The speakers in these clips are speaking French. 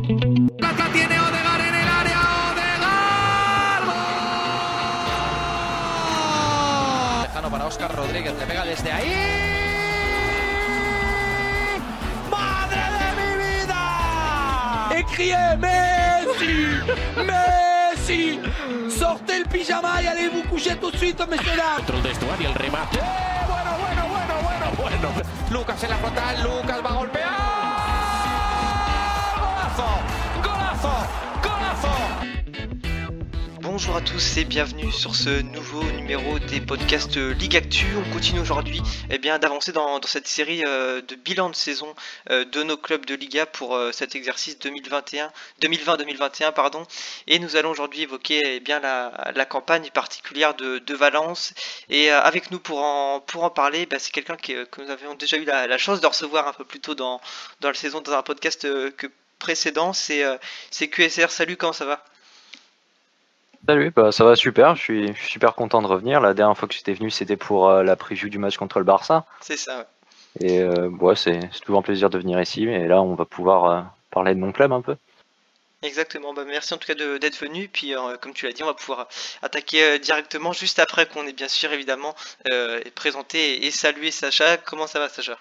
Tiene Odegaard en el área. Odegaard. ¡Gol! Lejano para Oscar Rodríguez, le pega desde ahí. ¡Madre de mi criez Messi Messi Sortez le pyjama y allez vous coucher tout de suite, messieurs dames Dentro del vestuario el remate. ¡Eh! Bueno, bueno, bueno, bueno, bueno. Lucas en la frontal, Lucas va a golpear. Bonjour à tous et bienvenue sur ce nouveau numéro des podcasts Ligue Actu. On continue aujourd'hui eh bien, d'avancer dans, cette série euh, de bilan de saison euh, de nos clubs de Liga pour euh, cet exercice 2021, 2020-2021. Pardon. Et nous allons aujourd'hui évoquer eh bien, la, campagne particulière de, de Valence. Et euh, avec nous pour en, pour en parler, bah, c'est quelqu'un que nous avions déjà eu la, chance de recevoir un peu plus tôt dans, dans la saison dans un podcast euh, que précédent. C'est euh, c'est QSR. Salut, comment ça va? Salut, bah, ça va super, je suis, je suis super content de revenir. La dernière fois que j'étais venu, c'était pour euh, la preview du match contre le Barça. C'est ça. ouais. Et euh, ouais, c'est c'est toujours un plaisir de venir ici. Et là, on va pouvoir euh, parler de mon club un peu. Exactement, bah merci en tout cas de- d'être venu. Puis euh, comme tu l'as dit, on va pouvoir attaquer euh, directement juste après qu'on ait bien sûr évidemment euh, présenté et, et salué Sacha. Comment ça va Sacha?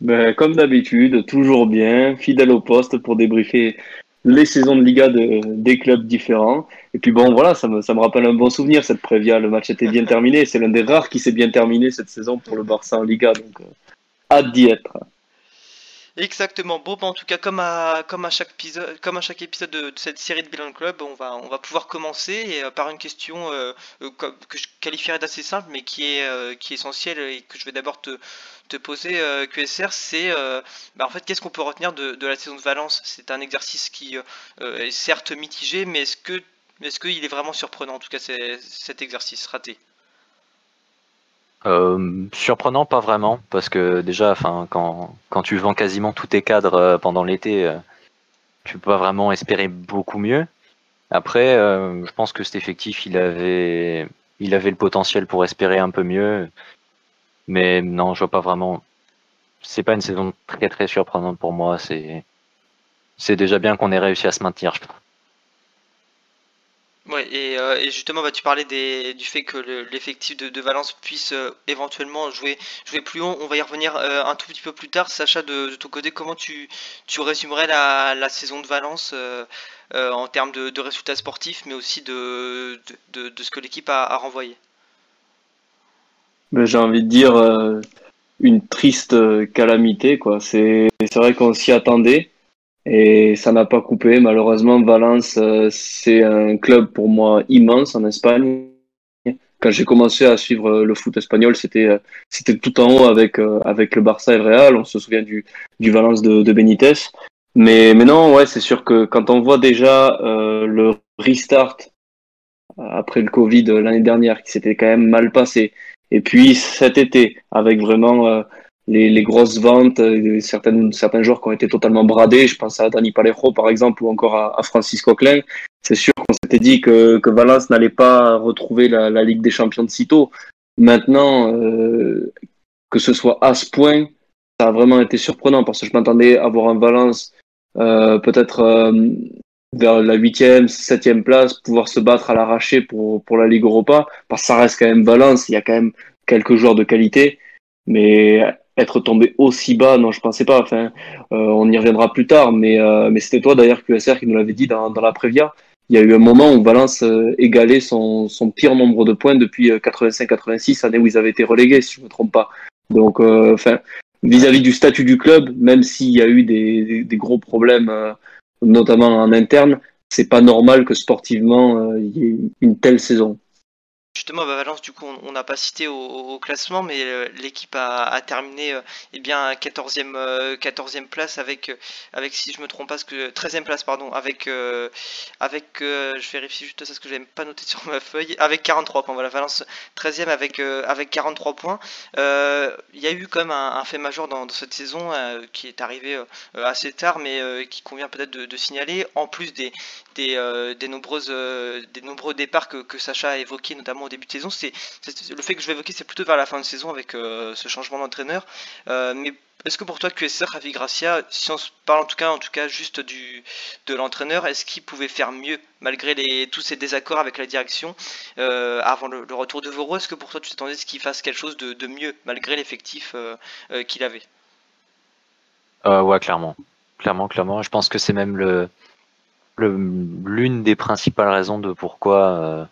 Ben, comme d'habitude, toujours bien, fidèle au poste pour débriefer les saisons de Liga de, des clubs différents. Et puis bon, voilà, ça me, ça me rappelle un bon souvenir, cette Prévia. Le match était bien terminé. C'est l'un des rares qui s'est bien terminé cette saison pour le Barça en Liga. Donc, euh, hâte d'y être. Exactement. Bon, bah, en tout cas, comme à, comme à chaque épisode, comme à chaque épisode de, cette série de Bilan Club, on va, on va pouvoir commencer et, euh, par une question euh, que je qualifierais d'assez simple, mais qui est, qui est essentielle et que je vais d'abord te, te poser, euh, QSR. C'est, euh, bah, en fait, qu'est-ce qu'on peut retenir de, la saison de Valence? C'est un exercice qui euh, est certes mitigé, mais est-ce que, est-ce qu'il est vraiment surprenant, en tout cas, cet exercice raté? Surprenant, pas vraiment, parce que déjà, enfin, quand, quand tu vends quasiment tous tes cadres pendant l'été, tu peux pas vraiment espérer beaucoup mieux. Après, je pense que cet effectif, il avait, il avait le potentiel pour espérer un peu mieux. Mais non, je vois pas vraiment. C'est pas une saison très très surprenante pour moi. C'est, c'est déjà bien qu'on ait réussi à se maintenir. je. Ouais, et, euh, justement, bah, tu parlais des, du fait que le- l'effectif de, Valence puisse euh, éventuellement jouer, jouer plus haut. On va y revenir euh, un tout petit peu plus tard. Sacha, de, ton côté, comment tu, tu résumerais la, saison de Valence en termes de, résultats sportifs, mais aussi de, de, ce que l'équipe a renvoyé? Ben, j'ai envie de dire euh, une triste euh, calamité, quoi. C'est, vrai qu'on s'y attendait et ça n'a pas coupé. Malheureusement, Valence, euh, c'est un club pour moi immense en Espagne. Quand j'ai commencé à suivre euh, le foot espagnol, c'était euh, c'était tout en haut avec avec le Barça et le Real. On se souvient du du Valence de, de Benitez. Mais mais non, ouais, c'est sûr que quand on voit déjà euh, le restart après le Covid l'année dernière, qui s'était quand même mal passé, et puis cet été, avec vraiment euh, les, les grosses ventes, euh, certaines, certains joueurs qui ont été totalement bradés, je pense à Dani Parejo par exemple, ou encore à, à Francisco Klein, c'est sûr qu'on s'était dit que, que Valence n'allait pas retrouver la, la Ligue des Champions de sitôt. Maintenant, euh, que ce soit à ce point, ça a vraiment été surprenant parce que je m'attendais à voir un Valence euh, peut-être euh, vers la huitième, septième place, pouvoir se battre à l'arraché pour, pour la Ligue Europa, parce que ça reste quand même Valence, il y a quand même quelques joueurs de qualité, mais être tombé aussi bas, non, je pensais pas. Enfin, euh, on y reviendra plus tard, mais, euh, mais c'était toi d'ailleurs, QSR, qui nous l'avait dit dans, dans la Prévia. Il y a eu un moment où Valence euh, égalait son, son pire nombre de points depuis 85-86, année où ils avaient été relégués, si je ne me trompe pas. Donc, euh, enfin, vis-à-vis du statut du club, même s'il y a eu des, des, des gros problèmes, euh, notamment en interne, c'est pas normal que sportivement euh, il y ait une telle saison. Justement, bah, Valence, du coup, on n'a pas cité au, classement, mais euh, l'équipe a, terminé euh, eh bien 14e, euh, 14e place avec, euh, avec, si je me trompe pas, ce que 13e place, pardon, avec, avec je vérifie juste ça, ce que j'avais pas noté sur ma feuille, avec 43 points. Voilà, Valence 13e avec, euh, avec 43 points. Il y a eu quand même un, fait majeur dans, cette saison qui est arrivé assez tard, mais qui convient peut-être de, signaler, en plus des, des, nombreuses, des nombreux départs que, que Sacha a évoqués, notamment au début de saison. C'est le fait que je vais évoquer, c'est plutôt vers la fin de saison avec ce changement d'entraîneur. mais est-ce que pour toi, QSR, Ravi Gracia, si on se parle en tout cas, en tout cas juste du, de l'entraîneur, est-ce qu'il pouvait faire mieux malgré les, tous ces désaccords avec la direction euh, avant le, retour de Voro? Est-ce que pour toi, tu t'attendais à ce qu'il fasse quelque chose de, mieux malgré l'effectif euh, euh, qu'il avait? Ouais, clairement. Clairement, clairement. Je pense que c'est même le l'une des principales raisons de pourquoi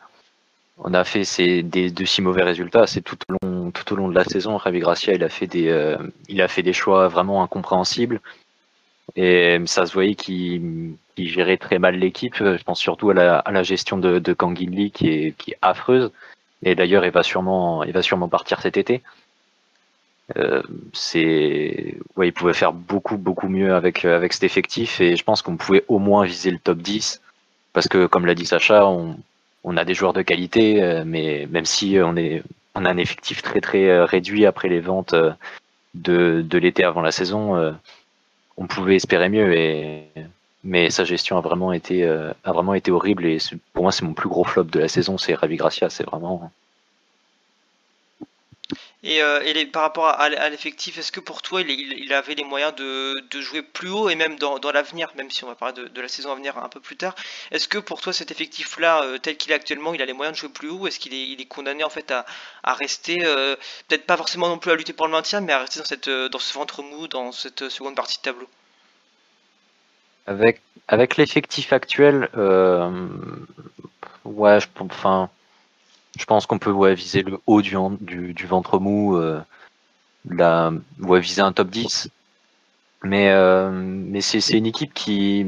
on a fait ces, des, de si mauvais résultats. C'est tout au long, de la saison, Ravi Gracia, il a fait des, euh, il a fait des choix vraiment incompréhensibles. Et ça se voyait qu'il gérait très mal l'équipe. Je pense surtout à la, gestion de, de qui est, affreuse. Et d'ailleurs, il va sûrement, partir cet été. Euh, il pouvait faire beaucoup, beaucoup mieux avec, cet effectif. Et je pense qu'on pouvait au moins viser le top 10. Parce que, comme l'a dit Sacha, on a des joueurs de qualité, euh, mais même si on est on a un effectif très très euh, réduit après les ventes euh, de, l'été avant la saison, on pouvait espérer mieux et mais sa gestion a vraiment été a vraiment été horrible et pour moi c'est mon plus gros flop de la saison, c'est Ravi Gracia, c'est vraiment et, euh, par rapport à, l'effectif, est-ce que pour toi, il, avait les moyens de, jouer plus haut et même dans, l'avenir, même si on va parler de, la saison à venir un peu plus tard, est-ce que pour toi, cet effectif-là, euh, tel qu'il est actuellement, il a les moyens de jouer plus haut Est-ce qu'il est, condamné en fait à, rester, euh, peut-être pas forcément non plus à lutter pour le maintien, mais à rester dans, ce ventre mou, dans cette seconde partie de tableau? Avec, avec l'effectif actuel, ouais, je, enfin je pense qu'on peut ouais, viser le haut du, ventre mou, euh, viser un top 10. Mais, euh, c'est une équipe qui.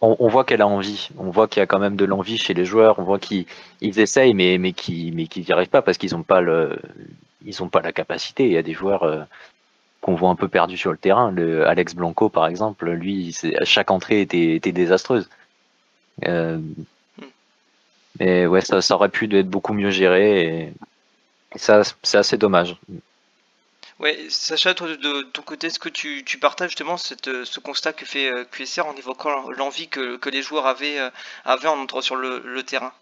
On, voit qu'elle a envie. On voit qu'il y a quand même de l'envie chez les joueurs. On voit qu'ils essayent, mais, mais qui mais qui n'y arrivent pas parce qu'ils n'ont pas, la capacité. Il y a des joueurs euh, qu'on voit un peu perdus sur le terrain. Le Alex Blanco, par exemple, lui, chaque entrée était, était désastreuse. Mais ouais, ça, ça aurait pu être beaucoup mieux géré et, ça, c'est assez dommage. Ouais, Sacha, toi de, ton côté, est-ce que tu, tu, partages justement cette, ce constat que fait euh, QSR en évoquant l'envie que, que, les joueurs avaient, euh, avaient en entrant sur le, le terrain?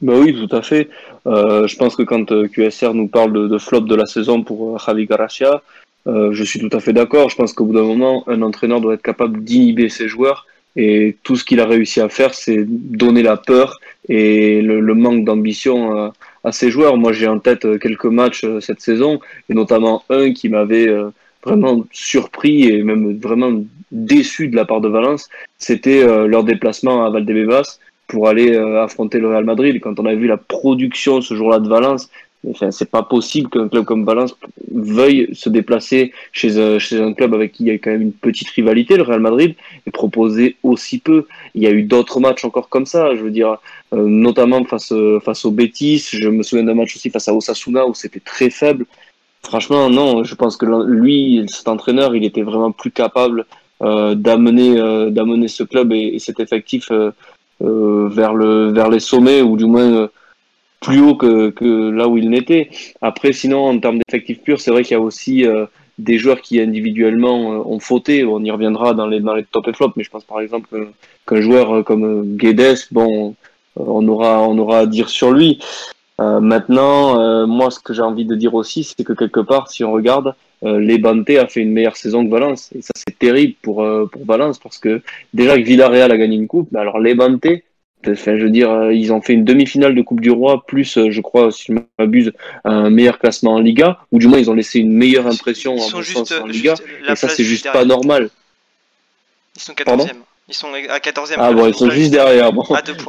Bah oui, tout à fait. Euh, je pense que quand euh, QSR nous parle de, de, flop de la saison pour Javi Garcia, euh, je suis tout à fait d'accord. Je pense qu'au bout d'un moment, un entraîneur doit être capable d'inhiber ses joueurs et tout ce qu'il a réussi à faire, c'est donner la peur et le, manque d'ambition à, à, ses joueurs. Moi, j'ai en tête quelques matchs euh, cette saison, et notamment un qui m'avait euh, vraiment surpris et même vraiment déçu de la part de Valence. C'était euh, leur déplacement à Valdebebas pour aller affronter le Real Madrid. Quand on a vu la production ce jour-là de Valence, Enfin, c'est pas possible qu'un club comme Valence veuille se déplacer chez un, chez un club avec qui il y a quand même une petite rivalité, le Real Madrid, et proposer aussi peu. Il y a eu d'autres matchs encore comme ça, je veux dire, euh, notamment face, face au Betis. Je me souviens d'un match aussi face à Osasuna où c'était très faible. Franchement, non, je pense que lui, cet entraîneur, il était vraiment plus capable euh, d'amener euh, d'amener ce club et, et cet effectif euh, euh, vers le vers les sommets ou du moins plus haut que, que là où il n'était. Après, sinon, en termes d'effectifs purs, c'est vrai qu'il y a aussi euh, des joueurs qui individuellement euh, ont fauté. On y reviendra dans les, dans les top et flop, mais je pense par exemple qu'un joueur euh, comme Guedes, bon, on aura, on aura à dire sur lui. maintenant, moi, ce que j'ai envie de dire aussi, c'est que quelque part, si on regarde, Levante a fait une meilleure saison que Valence. Et ça, c'est terrible pour, pour Valence parce que déjà que Villarreal a gagné une coupe, mais alors Levante, Enfin, je veux dire, euh, ils ont fait une demi-finale de Coupe du Roi, plus, euh, je crois, si je m'abuse, un meilleur classement en Liga, ou du moins ils ont laissé une meilleure impression en, juste, en Liga, et ça c'est juste pas normal. Ils sont 14e. Ils sont à 14e. Ah bon, ils sont juste derrière. Bon,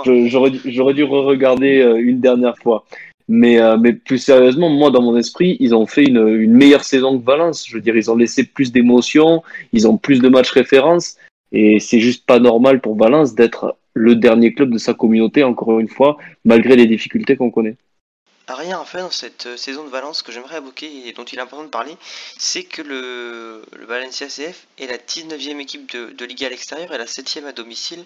J'aurais dû re-regarder euh, une dernière fois. Mais, mais plus sérieusement, moi, dans mon esprit, ils ont fait une, une meilleure saison que Valence. Je veux dire, ils ont laissé plus d'émotions, ils ont plus de matchs références. Et c'est juste pas normal pour Valence d'être le dernier club de sa communauté, encore une fois, malgré les difficultés qu'on connaît. Rien en fait dans cette euh, saison de Valence que j'aimerais évoquer et dont il est important de parler, c'est que le, Valencia CF est la 19e équipe de, Ligue à l'extérieur et la 7e à domicile.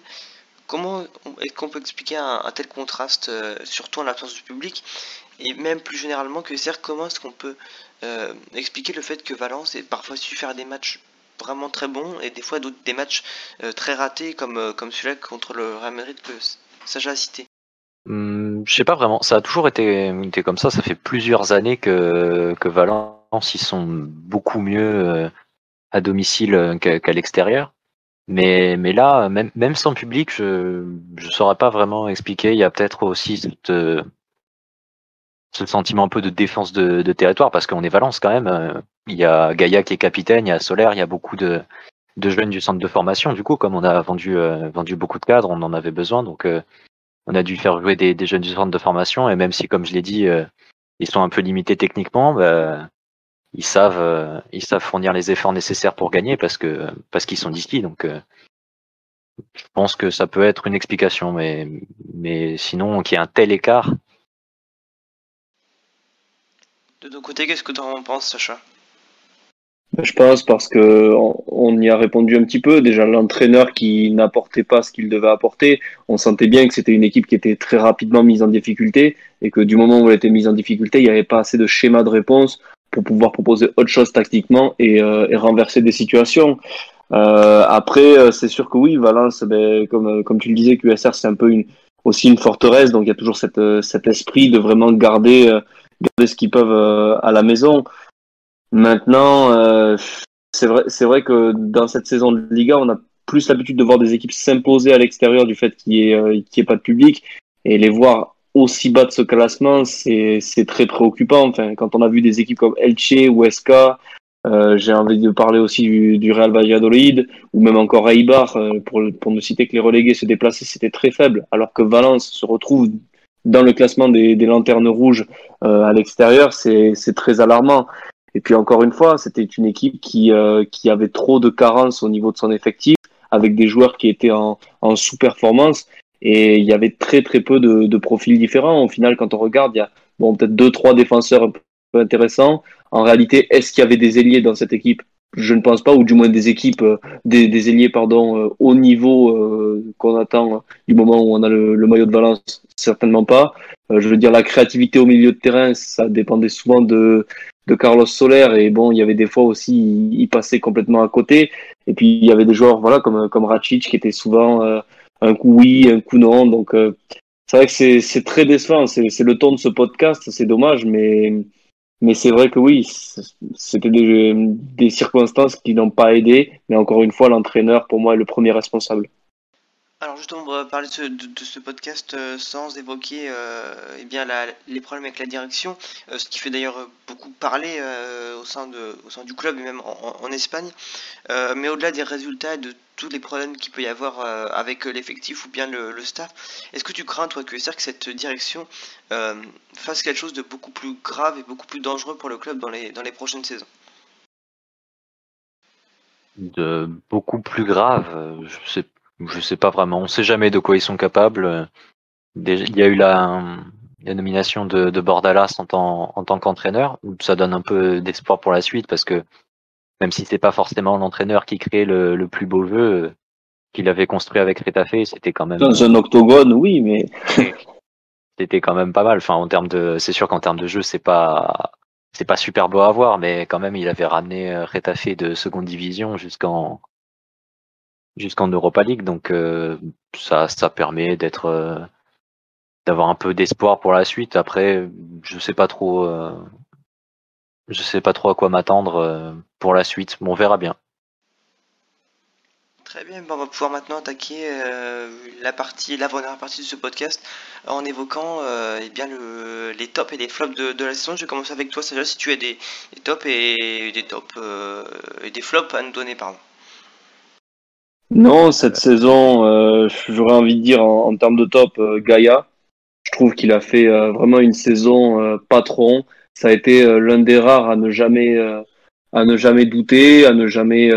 Comment est-ce qu'on peut expliquer un, tel contraste, euh, surtout en l'absence du public? Et même plus généralement, que comment est-ce qu'on peut euh, expliquer le fait que Valence ait parfois su faire des matchs vraiment très bon et des fois des matchs euh, très ratés comme, euh, comme celui-là contre le Real Madrid que Sacha a cité. Hum, je sais pas vraiment. Ça a toujours été, comme ça. Ça fait plusieurs années que, que Valence, ils sont beaucoup mieux à domicile qu'à l'extérieur. Mais, mais là, même, même sans public, je ne saurais pas vraiment expliquer. Il y a peut-être aussi cette, ce sentiment un peu de défense de, de territoire, parce qu'on est Valence quand même. Il y a Gaïa qui est capitaine, il y a Solaire, il y a beaucoup de, de jeunes du centre de formation. Du coup, comme on a vendu, euh, vendu beaucoup de cadres, on en avait besoin. Donc, euh, on a dû faire jouer des, des, jeunes du centre de formation. Et même si, comme je l'ai dit, euh, ils sont un peu limités techniquement, bah, ils savent, ils savent fournir les efforts nécessaires pour gagner parce que parce qu'ils sont d'ici. Donc, je pense que ça peut être une explication, mais mais sinon qu'il y ait un tel écart. De ton côté, qu'est-ce que tu en penses, Sacha? Je pense parce que on y a répondu un petit peu. Déjà, l'entraîneur qui n'apportait pas ce qu'il devait apporter, on sentait bien que c'était une équipe qui était très rapidement mise en difficulté et que du moment où elle était mise en difficulté, il n'y avait pas assez de schéma de réponse pour pouvoir proposer autre chose tactiquement et, euh, renverser des situations. Euh, après, euh, c'est sûr que oui, Valence, ben, comme, tu le disais, QSR, c'est un peu une, aussi une forteresse, donc il y a toujours cet esprit de vraiment garder, garder ce qu'ils peuvent à la maison. Maintenant, euh, c'est vrai, vrai que dans cette saison de Liga, on a plus l'habitude de voir des équipes s'imposer à l'extérieur du fait qu'il n'y ait, euh, ait, pas de public et les voir aussi bas de ce classement, c'est, très préoccupant. Enfin, quand on a vu des équipes comme Elche ou SK, euh, j'ai envie de parler aussi du, Real Valladolid ou même encore Eibar, euh, pour, pour ne citer que les relégués se déplacer, c'était très faible, alors que Valence se retrouve dans le classement des, des lanternes rouges euh, à l'extérieur, c'est, très alarmant. Et puis encore une fois, c'était une équipe qui, euh, qui avait trop de carences au niveau de son effectif, avec des joueurs qui étaient en, en sous-performance. Et il y avait très très peu de, de, profils différents. Au final, quand on regarde, il y a bon, peut-être deux, trois défenseurs un peu intéressants. En réalité, est-ce qu'il y avait des ailiers dans cette équipe? Je ne pense pas, ou du moins des équipes, euh, des, des ailiers pardon, euh, au niveau euh, qu'on attend du moment où on a le, le maillot de Valence. Certainement pas. je veux dire, la créativité au milieu de terrain, ça dépendait souvent de, de Carlos Soler et bon il y avait des fois aussi il, passait complètement à côté et puis il y avait des joueurs voilà comme comme Racic qui était souvent euh, un coup oui un coup non donc euh, c'est vrai que c'est très décevant c'est le ton de ce podcast c'est dommage mais mais c'est vrai que oui c'était des, circonstances qui n'ont pas aidé mais encore une fois l'entraîneur pour moi est le premier responsable alors justement, on va parler de ce, de, ce podcast euh, sans évoquer euh, eh bien les problèmes avec la direction, euh, ce qui fait d'ailleurs beaucoup parler au, sein de, au sein du club et même en, Espagne. Mais au-delà des résultats et de tous les problèmes qu'il peut y avoir avec l'effectif ou bien le, le staff, est-ce que tu crains, toi, que, que cette direction fasse quelque chose de beaucoup plus grave et beaucoup plus dangereux pour le club dans les, dans les prochaines saisons? De beaucoup plus grave, je sais je sais pas vraiment. On sait jamais de quoi ils sont capables. Il y a eu la, la nomination de, de Bordalas en tant, en tant qu'entraîneur. Ça donne un peu d'espoir pour la suite parce que même si c'est pas forcément l'entraîneur qui crée le, le, plus beau jeu qu'il avait construit avec Retafe, c'était quand même. Dans un octogone, oui, mais. c'était quand même pas mal. Enfin, en termes de, c'est sûr qu'en termes de jeu, c'est pas, c'est pas super beau à voir, mais quand même, il avait ramené Retafe de seconde division jusqu'en, jusqu'en Europa League, donc euh, ça, ça permet d'être, euh, d'avoir un peu d'espoir pour la suite. Après, je sais pas trop, euh, je sais pas trop à quoi m'attendre pour la suite. Bon, on verra bien. Très bien, on va pouvoir maintenant attaquer la partie, la première partie de ce podcast en évoquant eh bien le, les tops et les flops de, de, la saison. Je vais commencer avec toi, Sacha, si tu as des, des tops et des tops et des flops à nous donner, pardon. Non, cette saison, euh, j'aurais envie de dire en, en termes de top, euh, Gaïa. Je trouve qu'il a fait euh, vraiment une saison euh, patron. Ça a été euh, l'un des rares à ne jamais euh, à ne jamais douter, à ne jamais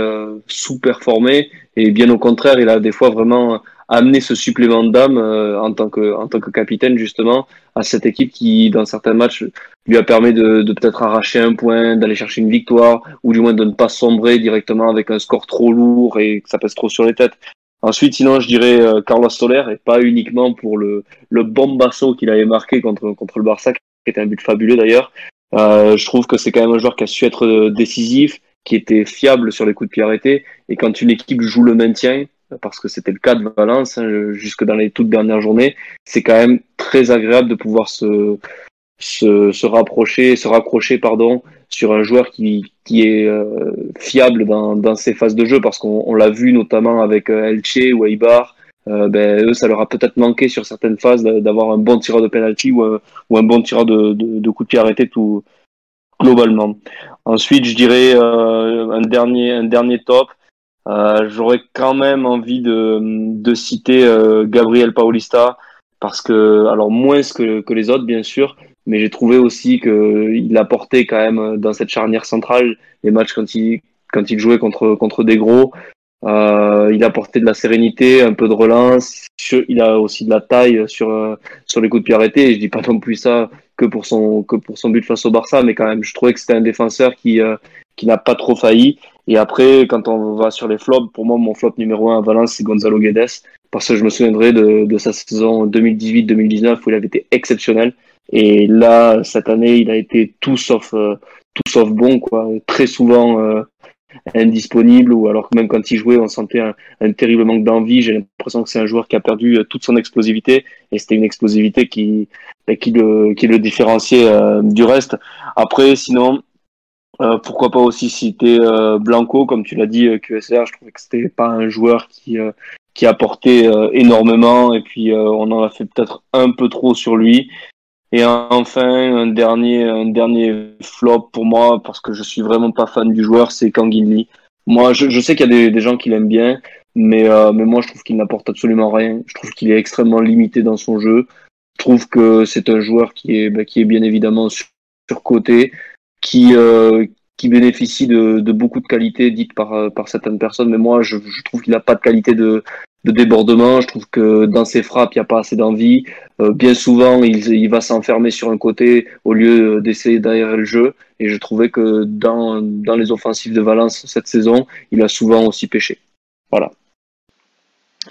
sous-performer. Et bien au contraire, il a des fois vraiment amené ce supplément d'âme en tant que en tant que capitaine justement à cette équipe qui, dans certains matchs, lui a permis de, de peut-être arracher un point, d'aller chercher une victoire, ou du moins de ne pas sombrer directement avec un score trop lourd et que ça pèse trop sur les têtes. Ensuite, sinon, je dirais euh, Carlos Soler, et pas uniquement pour le, le bombasso qu'il avait marqué contre, contre le Barça, qui était un but fabuleux d'ailleurs. Euh, je trouve que c'est quand même un joueur qui a su être décisif, qui était fiable sur les coups de pied arrêtés, et quand une équipe joue le maintien, parce que c'était le cas de Valence hein, jusque dans les toutes dernières journées. C'est quand même très agréable de pouvoir se, se, se rapprocher, se raccrocher pardon, sur un joueur qui, qui est euh, fiable dans, dans ses phases de jeu, parce qu'on l'a vu notamment avec euh, Elche ou Eibar. Euh, ben, eux, ça leur a peut-être manqué sur certaines phases d'avoir un bon tireur de penalty ou un, ou un bon tireur de, de, de coup de pied arrêté tout globalement. Ensuite, je dirais euh, un dernier un dernier top. Euh, J'aurais quand même envie de, de citer euh, Gabriel Paulista parce que alors moins que, que les autres bien sûr, mais j'ai trouvé aussi qu'il apportait quand même dans cette charnière centrale les matchs quand il quand il jouait contre contre des gros. Euh, il apportait de la sérénité, un peu de relance. Il a aussi de la taille sur sur les coups de pied arrêtés. Et je dis pas non plus ça que pour son que pour son but face au Barça, mais quand même, je trouvais que c'était un défenseur qui euh, qui n'a pas trop failli. Et après, quand on va sur les flops, pour moi, mon flop numéro un à Valence, c'est Gonzalo Guedes, parce que je me souviendrai de, de sa saison 2018-2019 où il avait été exceptionnel. Et là, cette année, il a été tout sauf euh, tout sauf bon, quoi. Très souvent euh, indisponible, ou alors que même quand il jouait, on sentait un, un terrible manque d'envie. J'ai l'impression que c'est un joueur qui a perdu euh, toute son explosivité, et c'était une explosivité qui bah, qui le qui le différenciait euh, du reste. Après, sinon, euh, pourquoi pas aussi citer euh, Blanco, comme tu l'as dit, euh, QSR. Je trouvais que c'était pas un joueur qui euh, qui apportait énormément, et puis on en a fait peut-être un peu trop sur lui. Et enfin, un dernier, un dernier flop pour moi, parce que je suis vraiment pas fan du joueur, c'est Kanginli. Moi, je, je sais qu'il y a des, des gens qui l'aiment bien, mais, mais moi, je trouve qu'il n'apporte absolument rien. Je trouve qu'il est extrêmement limité dans son jeu. Je trouve que c'est un joueur qui est, bah, qui est bien évidemment sur, surcoté, qui, euh, qui bénéficie de, beaucoup de qualités dites par, par certaines personnes, mais moi, je, trouve qu'il n'a pas de qualité de, de débordement. Je trouve que dans ses frappes, il n'y a pas assez d'envie. Euh, bien souvent, il, il va s'enfermer sur un côté au lieu d'essayer d'aérer le jeu. Et je trouvais que dans, dans les offensives de Valence cette saison, il a souvent aussi pêché. Voilà.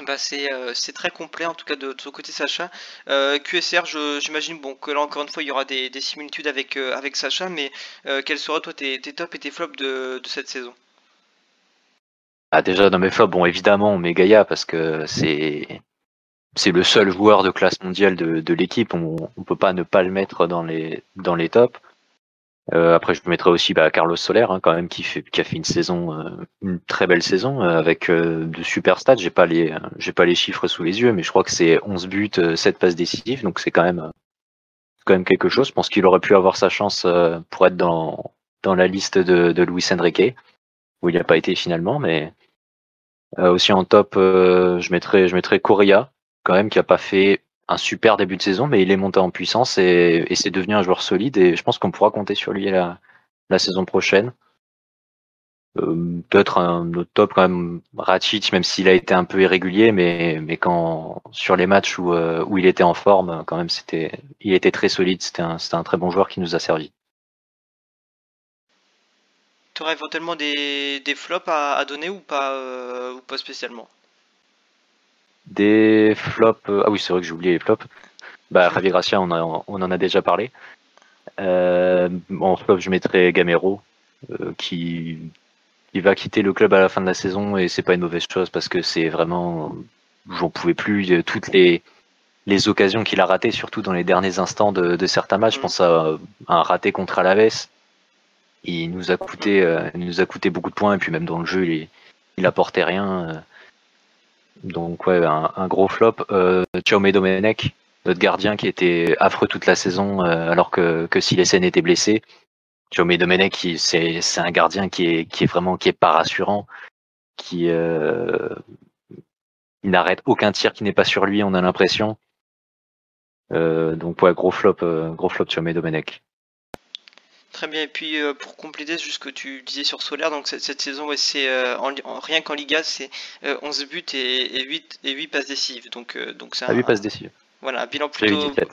Bah c'est euh, c'est très complet en tout cas de, de ton côté Sacha. Euh, QSR, j'imagine bon que là encore une fois il y aura des, des similitudes avec euh, avec Sacha, mais quels seraient toi tes, tops et tes flops de, de cette saison? Ah, déjà dans mes flops, bon évidemment Gaïa parce que c'est le seul joueur de classe mondiale de, de l'équipe. On, on peut pas ne pas le mettre dans les dans les tops. Euh, après je mettrais aussi bah, Carlos Soler hein, quand même qui fait qui a fait une saison euh, une très belle saison euh, avec de super stats. J'ai pas les pas les chiffres sous les yeux, mais je crois que c'est 11 buts, euh, 7 passes décisives, donc c'est quand même quand quelque chose. Je pense qu'il aurait pu avoir sa chance pour être dans la liste de, de Luis Enrique où il n'a pas été finalement, mais aussi en top, je mettrais, je Correa, quand même, qui a pas fait un super début de saison, mais il est monté en puissance et, c'est devenu un joueur solide et je pense qu'on pourra compter sur lui la, saison prochaine. Euh, Peut-être un autre top quand même, Racic, même s'il a été un peu irrégulier, mais, mais quand sur les matchs où, euh, où il était en forme, quand même, c'était, il était très solide. C'était un, un très bon joueur qui nous a servi. Tu aurais éventuellement des, des flops à, à donner ou pas euh, ou pas spécialement? Des flops, euh, ah oui, c'est vrai que j'ai oublié les flops. Bah, Javier Gracia, on, en a déjà parlé. Euh, en flop, je mettrais Gamero, euh, qui va quitter le club à la fin de la saison et c'est pas une mauvaise chose parce que c'est vraiment, j'en pouvais plus toutes les occasions qu'il a ratées, surtout dans les derniers instants de, certains matchs. Je pense à, un raté contre Alaves. Il nous a coûté, euh, nous a coûté beaucoup de points et puis même dans le jeu, il, il apportait rien. Donc ouais, un, gros flop. Euh, Jaume Domenech, notre gardien qui était affreux toute la saison euh, alors que, que Silesen était blessé. Jaume Domenech, c'est c'est un gardien qui est, qui est vraiment qui est pas rassurant, qui euh, n'arrête aucun tir qui n'est pas sur lui, on a l'impression. Euh, donc ouais, gros flop, gros flop Jaume Domenech. Très bien, et puis euh, pour compléter juste ce que tu disais sur Solaire, donc cette, cette saison, ouais, c'est euh, en, en- rien qu'en Liga, c'est euh, 11 buts et, et 8, et 8 passes décisives. Donc, euh, donc c'est Ah, un, passe décisif. voilà, un bilan plutôt, 17.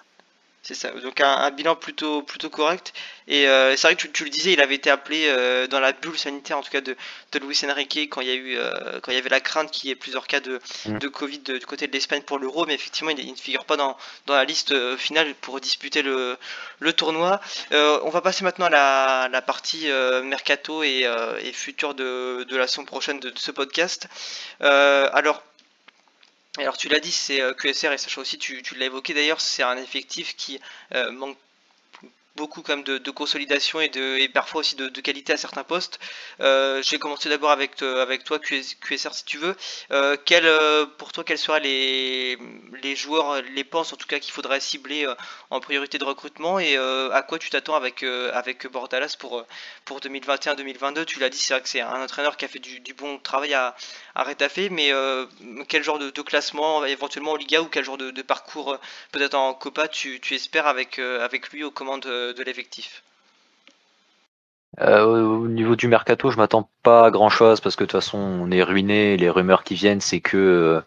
C'est ça, donc un, un bilan plutôt, plutôt correct. Et euh, c'est vrai que tu, tu le disais, il avait été appelé euh, dans la bulle sanitaire, en tout cas de, de Luis Enrique, quand il y a eu, euh, quand il y avait la crainte qu'il y ait plusieurs cas de, Mm. de Covid de- du côté de l'Espagne pour l'Euro, mais effectivement, il, il ne figure pas dans, dans la liste finale pour disputer le, le tournoi. On va passer maintenant à la, la partie mercato et, et futur de, de la saison prochaine de, de ce podcast. Alors, Alors tu l'as dit, c'est QSR et Sacha aussi, tu, tu l'as évoqué d'ailleurs, c'est un effectif qui manque beaucoup comme de, consolidation et, de, et parfois aussi de, qualité à certains postes. Euh, je vais commencer d'abord avec, euh, avec toi, QSR, si tu veux. Euh, quel, euh, pour toi, quels seraient les, les joueurs, les penses en tout cas qu'il faudrait cibler en priorité de recrutement et à quoi tu t'attends avec, avec Bordalas pour, pour 2021-2022 Tu l'as dit, c'est vrai que c'est un entraîneur qui a fait du, bon travail à, à Rétafé, mais quel genre de, classement éventuellement en Liga ou quel genre de, parcours peut-être en Copa tu, tu espères avec, avec lui aux commandes de l'effectif euh, au niveau du mercato, je m'attends pas à grand chose parce que de toute façon, on est ruiné. Les rumeurs qui viennent, c'est que euh,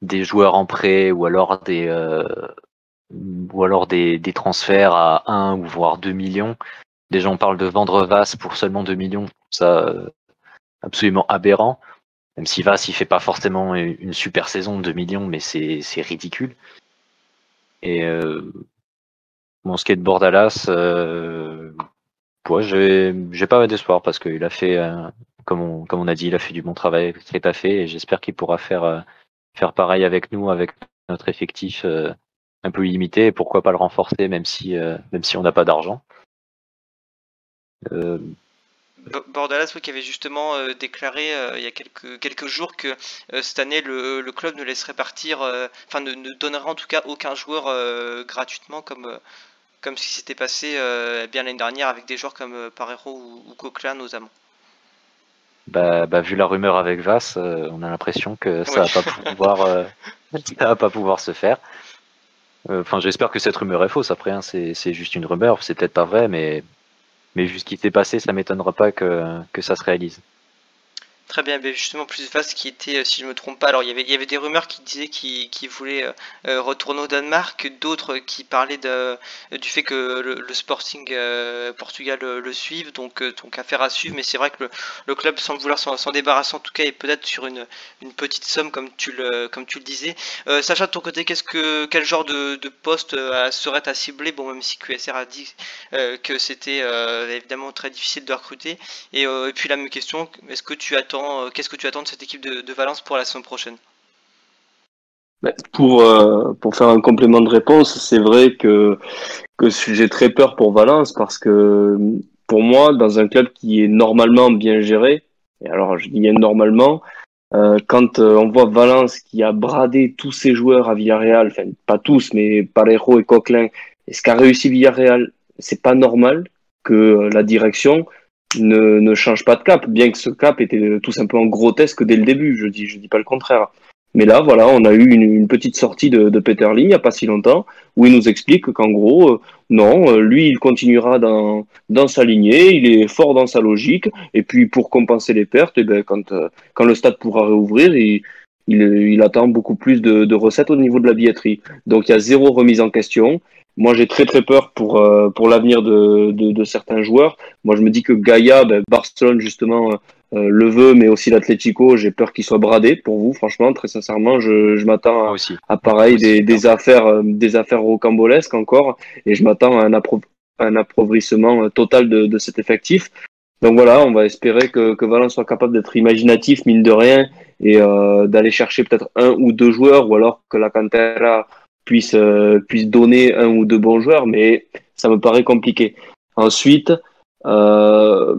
des joueurs en prêt ou alors des euh, ou alors des, transferts à 1 ou voire 2 millions. Déjà, on parle de vendre Vas pour seulement 2 millions. Ça, absolument aberrant. Même si Vas, il fait pas forcément une super saison de 2 millions, mais c'est ridicule. Et mon skateboard Dallas, euh, ouais, j'ai pas d'espoir parce qu'il a fait, euh, comme, on, a dit, il a fait du bon travail avec fait et j'espère qu'il pourra faire, euh, faire pareil avec nous, avec notre effectif euh, un peu limité et pourquoi pas le renforcer même si, même si on n'a pas d'argent. Bordalas qui avait justement déclaré il y a quelques, jours que cette année le, le, club ne laisserait partir, enfin ne, ne, donnerait en tout cas aucun joueur gratuitement comme, comme ce qui s'était passé euh, bien l'année dernière avec des joueurs comme euh, Parero ou, ou Coquelin notamment. Bah, bah, vu la rumeur avec Vass, euh, on a l'impression que ça va pas pouvoir, ça va pas pouvoir se faire. Enfin, j'espère que cette rumeur est fausse. Après, hein, c'est juste une rumeur, c'est peut-être pas vrai, mais mais vu ce qui s'est passé, ça m'étonnera pas que, que ça se réalise. Très bien, justement plus vaste qui était, euh, si je me trompe pas, alors il y avait, il y avait des rumeurs qui disaient qu'il voulait euh, euh, retourner au Danemark, d'autres qui parlaient de, du fait que le, Sporting Portugal le, suive, donc, donc affaire à suivre, mais c'est vrai que le, club semble vouloir s'en débarrasser en tout cas et peut-être sur une, une petite somme comme tu le, comme tu le disais. Sacha de ton côté, qu'est-ce que, quel genre de, de poste serait à cibler, bon même si QSR a dit que c'était évidemment très difficile de recruter, et, et puis la même question, est-ce que tu attends euh, qu'est-ce que tu attends de cette équipe de, Valence pour la saison prochaine? Pour, euh, pour faire un complément de réponse, c'est vrai que, que j'ai très peur pour Valence parce que pour moi, dans un club qui est normalement bien géré, et alors je dis normalement, euh, quand on voit Valence qui a bradé tous ses joueurs à Villarreal, enfin pas tous, mais Parejo et Coquelin, et ce qu'a réussi Villarreal, c'est pas normal que la direction ne, ne change pas de cap, bien que ce cap était tout simplement grotesque dès le début. Je dis, je dis pas le contraire. Mais là, voilà, on a eu une, une petite sortie de, de Peter il n'y a pas si longtemps, où il nous explique qu'en gros, euh, non, euh, lui, il continuera dans, dans sa lignée, il est fort dans sa logique, et puis pour compenser les pertes, et eh ben, quand, euh, quand le stade pourra réouvrir, il, il, il attend beaucoup plus de, de, recettes au niveau de la billetterie. Donc il y a zéro remise en question. Moi, j'ai très très peur pour euh, pour l'avenir de, de, de, certains joueurs. Moi, je me dis que Gaïa, ben, Barcelone justement euh, le veut, mais aussi l'Atlético, j'ai peur qu'il soit bradé. Pour vous, franchement, très sincèrement, je, je m'attends à, à, pareil des, des affaires euh, des affaires rocambolesques encore, et je m'attends à un, un appauvrissement total de, de cet effectif. Donc voilà, on va espérer que, que Valence soit capable d'être imaginatif, mine de rien, et euh, d'aller chercher peut-être un ou deux joueurs, ou alors que la Cantera puisse, euh, puisse donner un ou deux bons joueurs, mais ça me paraît compliqué. Ensuite, euh,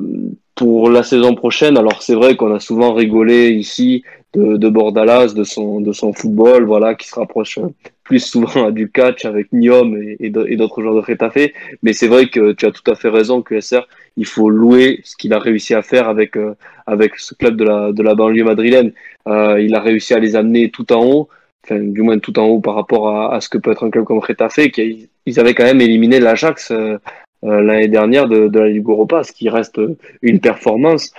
pour la saison prochaine, alors c'est vrai qu'on a souvent rigolé ici de, de Bordalas, de son, de son football, voilà, qui se rapproche plus souvent du catch avec Niom et, d'autres joueurs de Retafe. Mais c'est vrai que tu as tout à fait raison que SR, il faut louer ce qu'il a réussi à faire avec, euh, avec ce club de la, de la banlieue madrilène. Euh, il a réussi à les amener tout en haut du moins tout en haut par rapport à, ce que peut être un club comme Retafe, qui ils avaient quand même éliminé l'Ajax euh, euh, l'année dernière de, de, la Ligue Europa, ce qui reste une performance.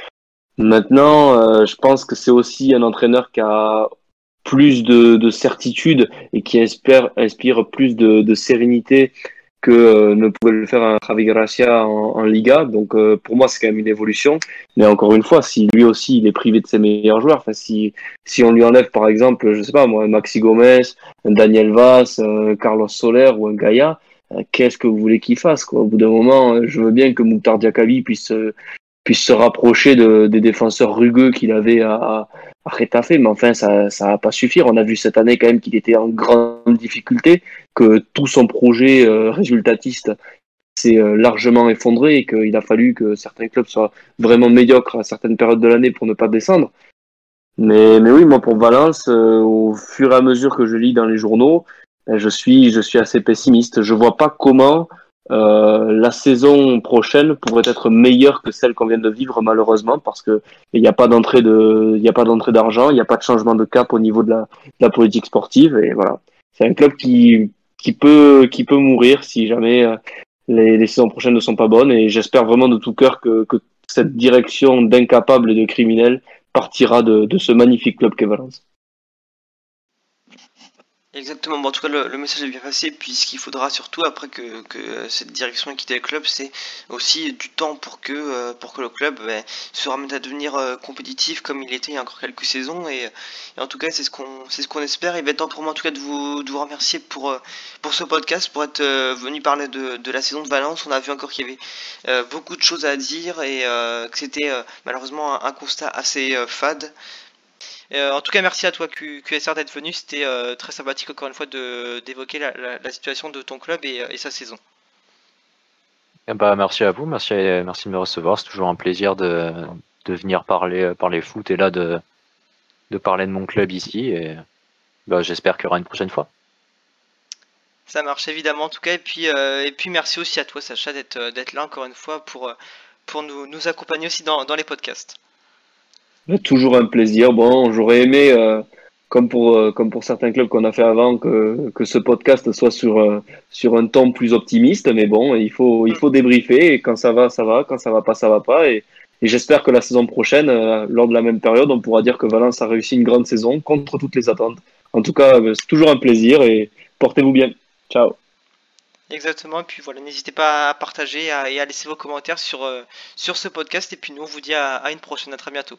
Maintenant, euh, je pense que c'est aussi un entraîneur qui a plus de, de certitude et qui inspire, inspire plus de, de sérénité que euh, ne pouvait le faire un Javi Gracia en, en Liga. Donc euh, pour moi, c'est quand même une évolution. Mais encore une fois, si lui aussi il est privé de ses meilleurs joueurs, enfin si si on lui enlève par exemple, je sais pas moi, Maxi Gomez, Daniel Vaz, un Carlos Soler ou un Gaia, euh, qu'est-ce que vous voulez qu'il fasse quoi? Au bout d'un moment, je veux bien que Mouktar Diakabi puisse puisse se rapprocher de, des défenseurs rugueux qu'il avait à, à Retafe. Mais enfin, ça ça va pas suffire. On a vu cette année quand même qu'il était en grande difficulté, que tout son projet euh, résultatiste s'est euh, largement effondré et qu'il a fallu que certains clubs soient vraiment médiocres à certaines périodes de l'année pour ne pas descendre. Mais, mais oui, moi pour Valence, euh, au fur et à mesure que je lis dans les journaux, je suis, je suis assez pessimiste. Je vois pas comment euh, la saison prochaine pourrait être meilleure que celle qu'on vient de vivre malheureusement parce que il n'y a pas d'entrée de, il a pas d'entrée d'argent, il n'y a pas de changement de cap au niveau de la, de la politique sportive et voilà. C'est un club qui, qui peut, qui peut mourir si jamais euh, les, les saisons prochaines ne sont pas bonnes et j'espère vraiment de tout cœur que, que cette direction d'incapables et de criminels partira de, de ce magnifique club qu'est Valence. Exactement, bon, en tout cas le, message est bien passé, puis ce qu'il faudra surtout après que, que cette direction ait quitté le club, c'est aussi du temps pour que, euh, pour que le club ben, se remette à devenir euh, compétitif comme il était il y a encore quelques saisons, et, en tout cas c'est ce qu'on c'est ce qu'on espère, il va être temps pour moi en tout cas de vous, de vous remercier pour, euh, pour ce podcast, pour être euh, venu parler de, de la saison de Valence, on a vu encore qu'il y avait euh, beaucoup de choses à dire, et euh, que c'était euh, malheureusement un, constat assez euh, fade, euh, en tout cas, merci à toi, Q- QSR, d'être venu. C'était euh, très sympathique, encore une fois, de- d'évoquer la, la- la situation de ton club et, euh, et sa saison. Eh bah, merci à vous, merci, merci de me recevoir. C'est toujours un plaisir de, de venir parler, parler foot et là de, de parler de mon club ici. Et bah, j'espère qu'il y aura une prochaine fois. Ça marche évidemment, en tout cas. Et puis, euh, et puis merci aussi à toi, Sacha, d'être euh, là, encore une fois, pour, euh, pour nous, nous accompagner aussi dans, dans les podcasts. Toujours un plaisir. Bon, j'aurais aimé, euh, comme pour euh, comme pour certains clubs qu'on a fait avant, que que ce podcast soit sur euh, sur un ton plus optimiste. Mais bon, il faut il faut débriefer. Et quand ça va, ça va. Quand ça va pas, ça va pas. Et, j'espère que la saison prochaine, lors de la même période, on pourra dire que Valence a réussi une grande saison contre toutes les attentes. En tout cas, c'est toujours un plaisir et portez-vous bien. Ciao. Exactement. Et puis voilà, n'hésitez pas à partager et à laisser vos commentaires sur, sur ce podcast. Et puis nous, on vous dit à, à une prochaine. À très bientôt.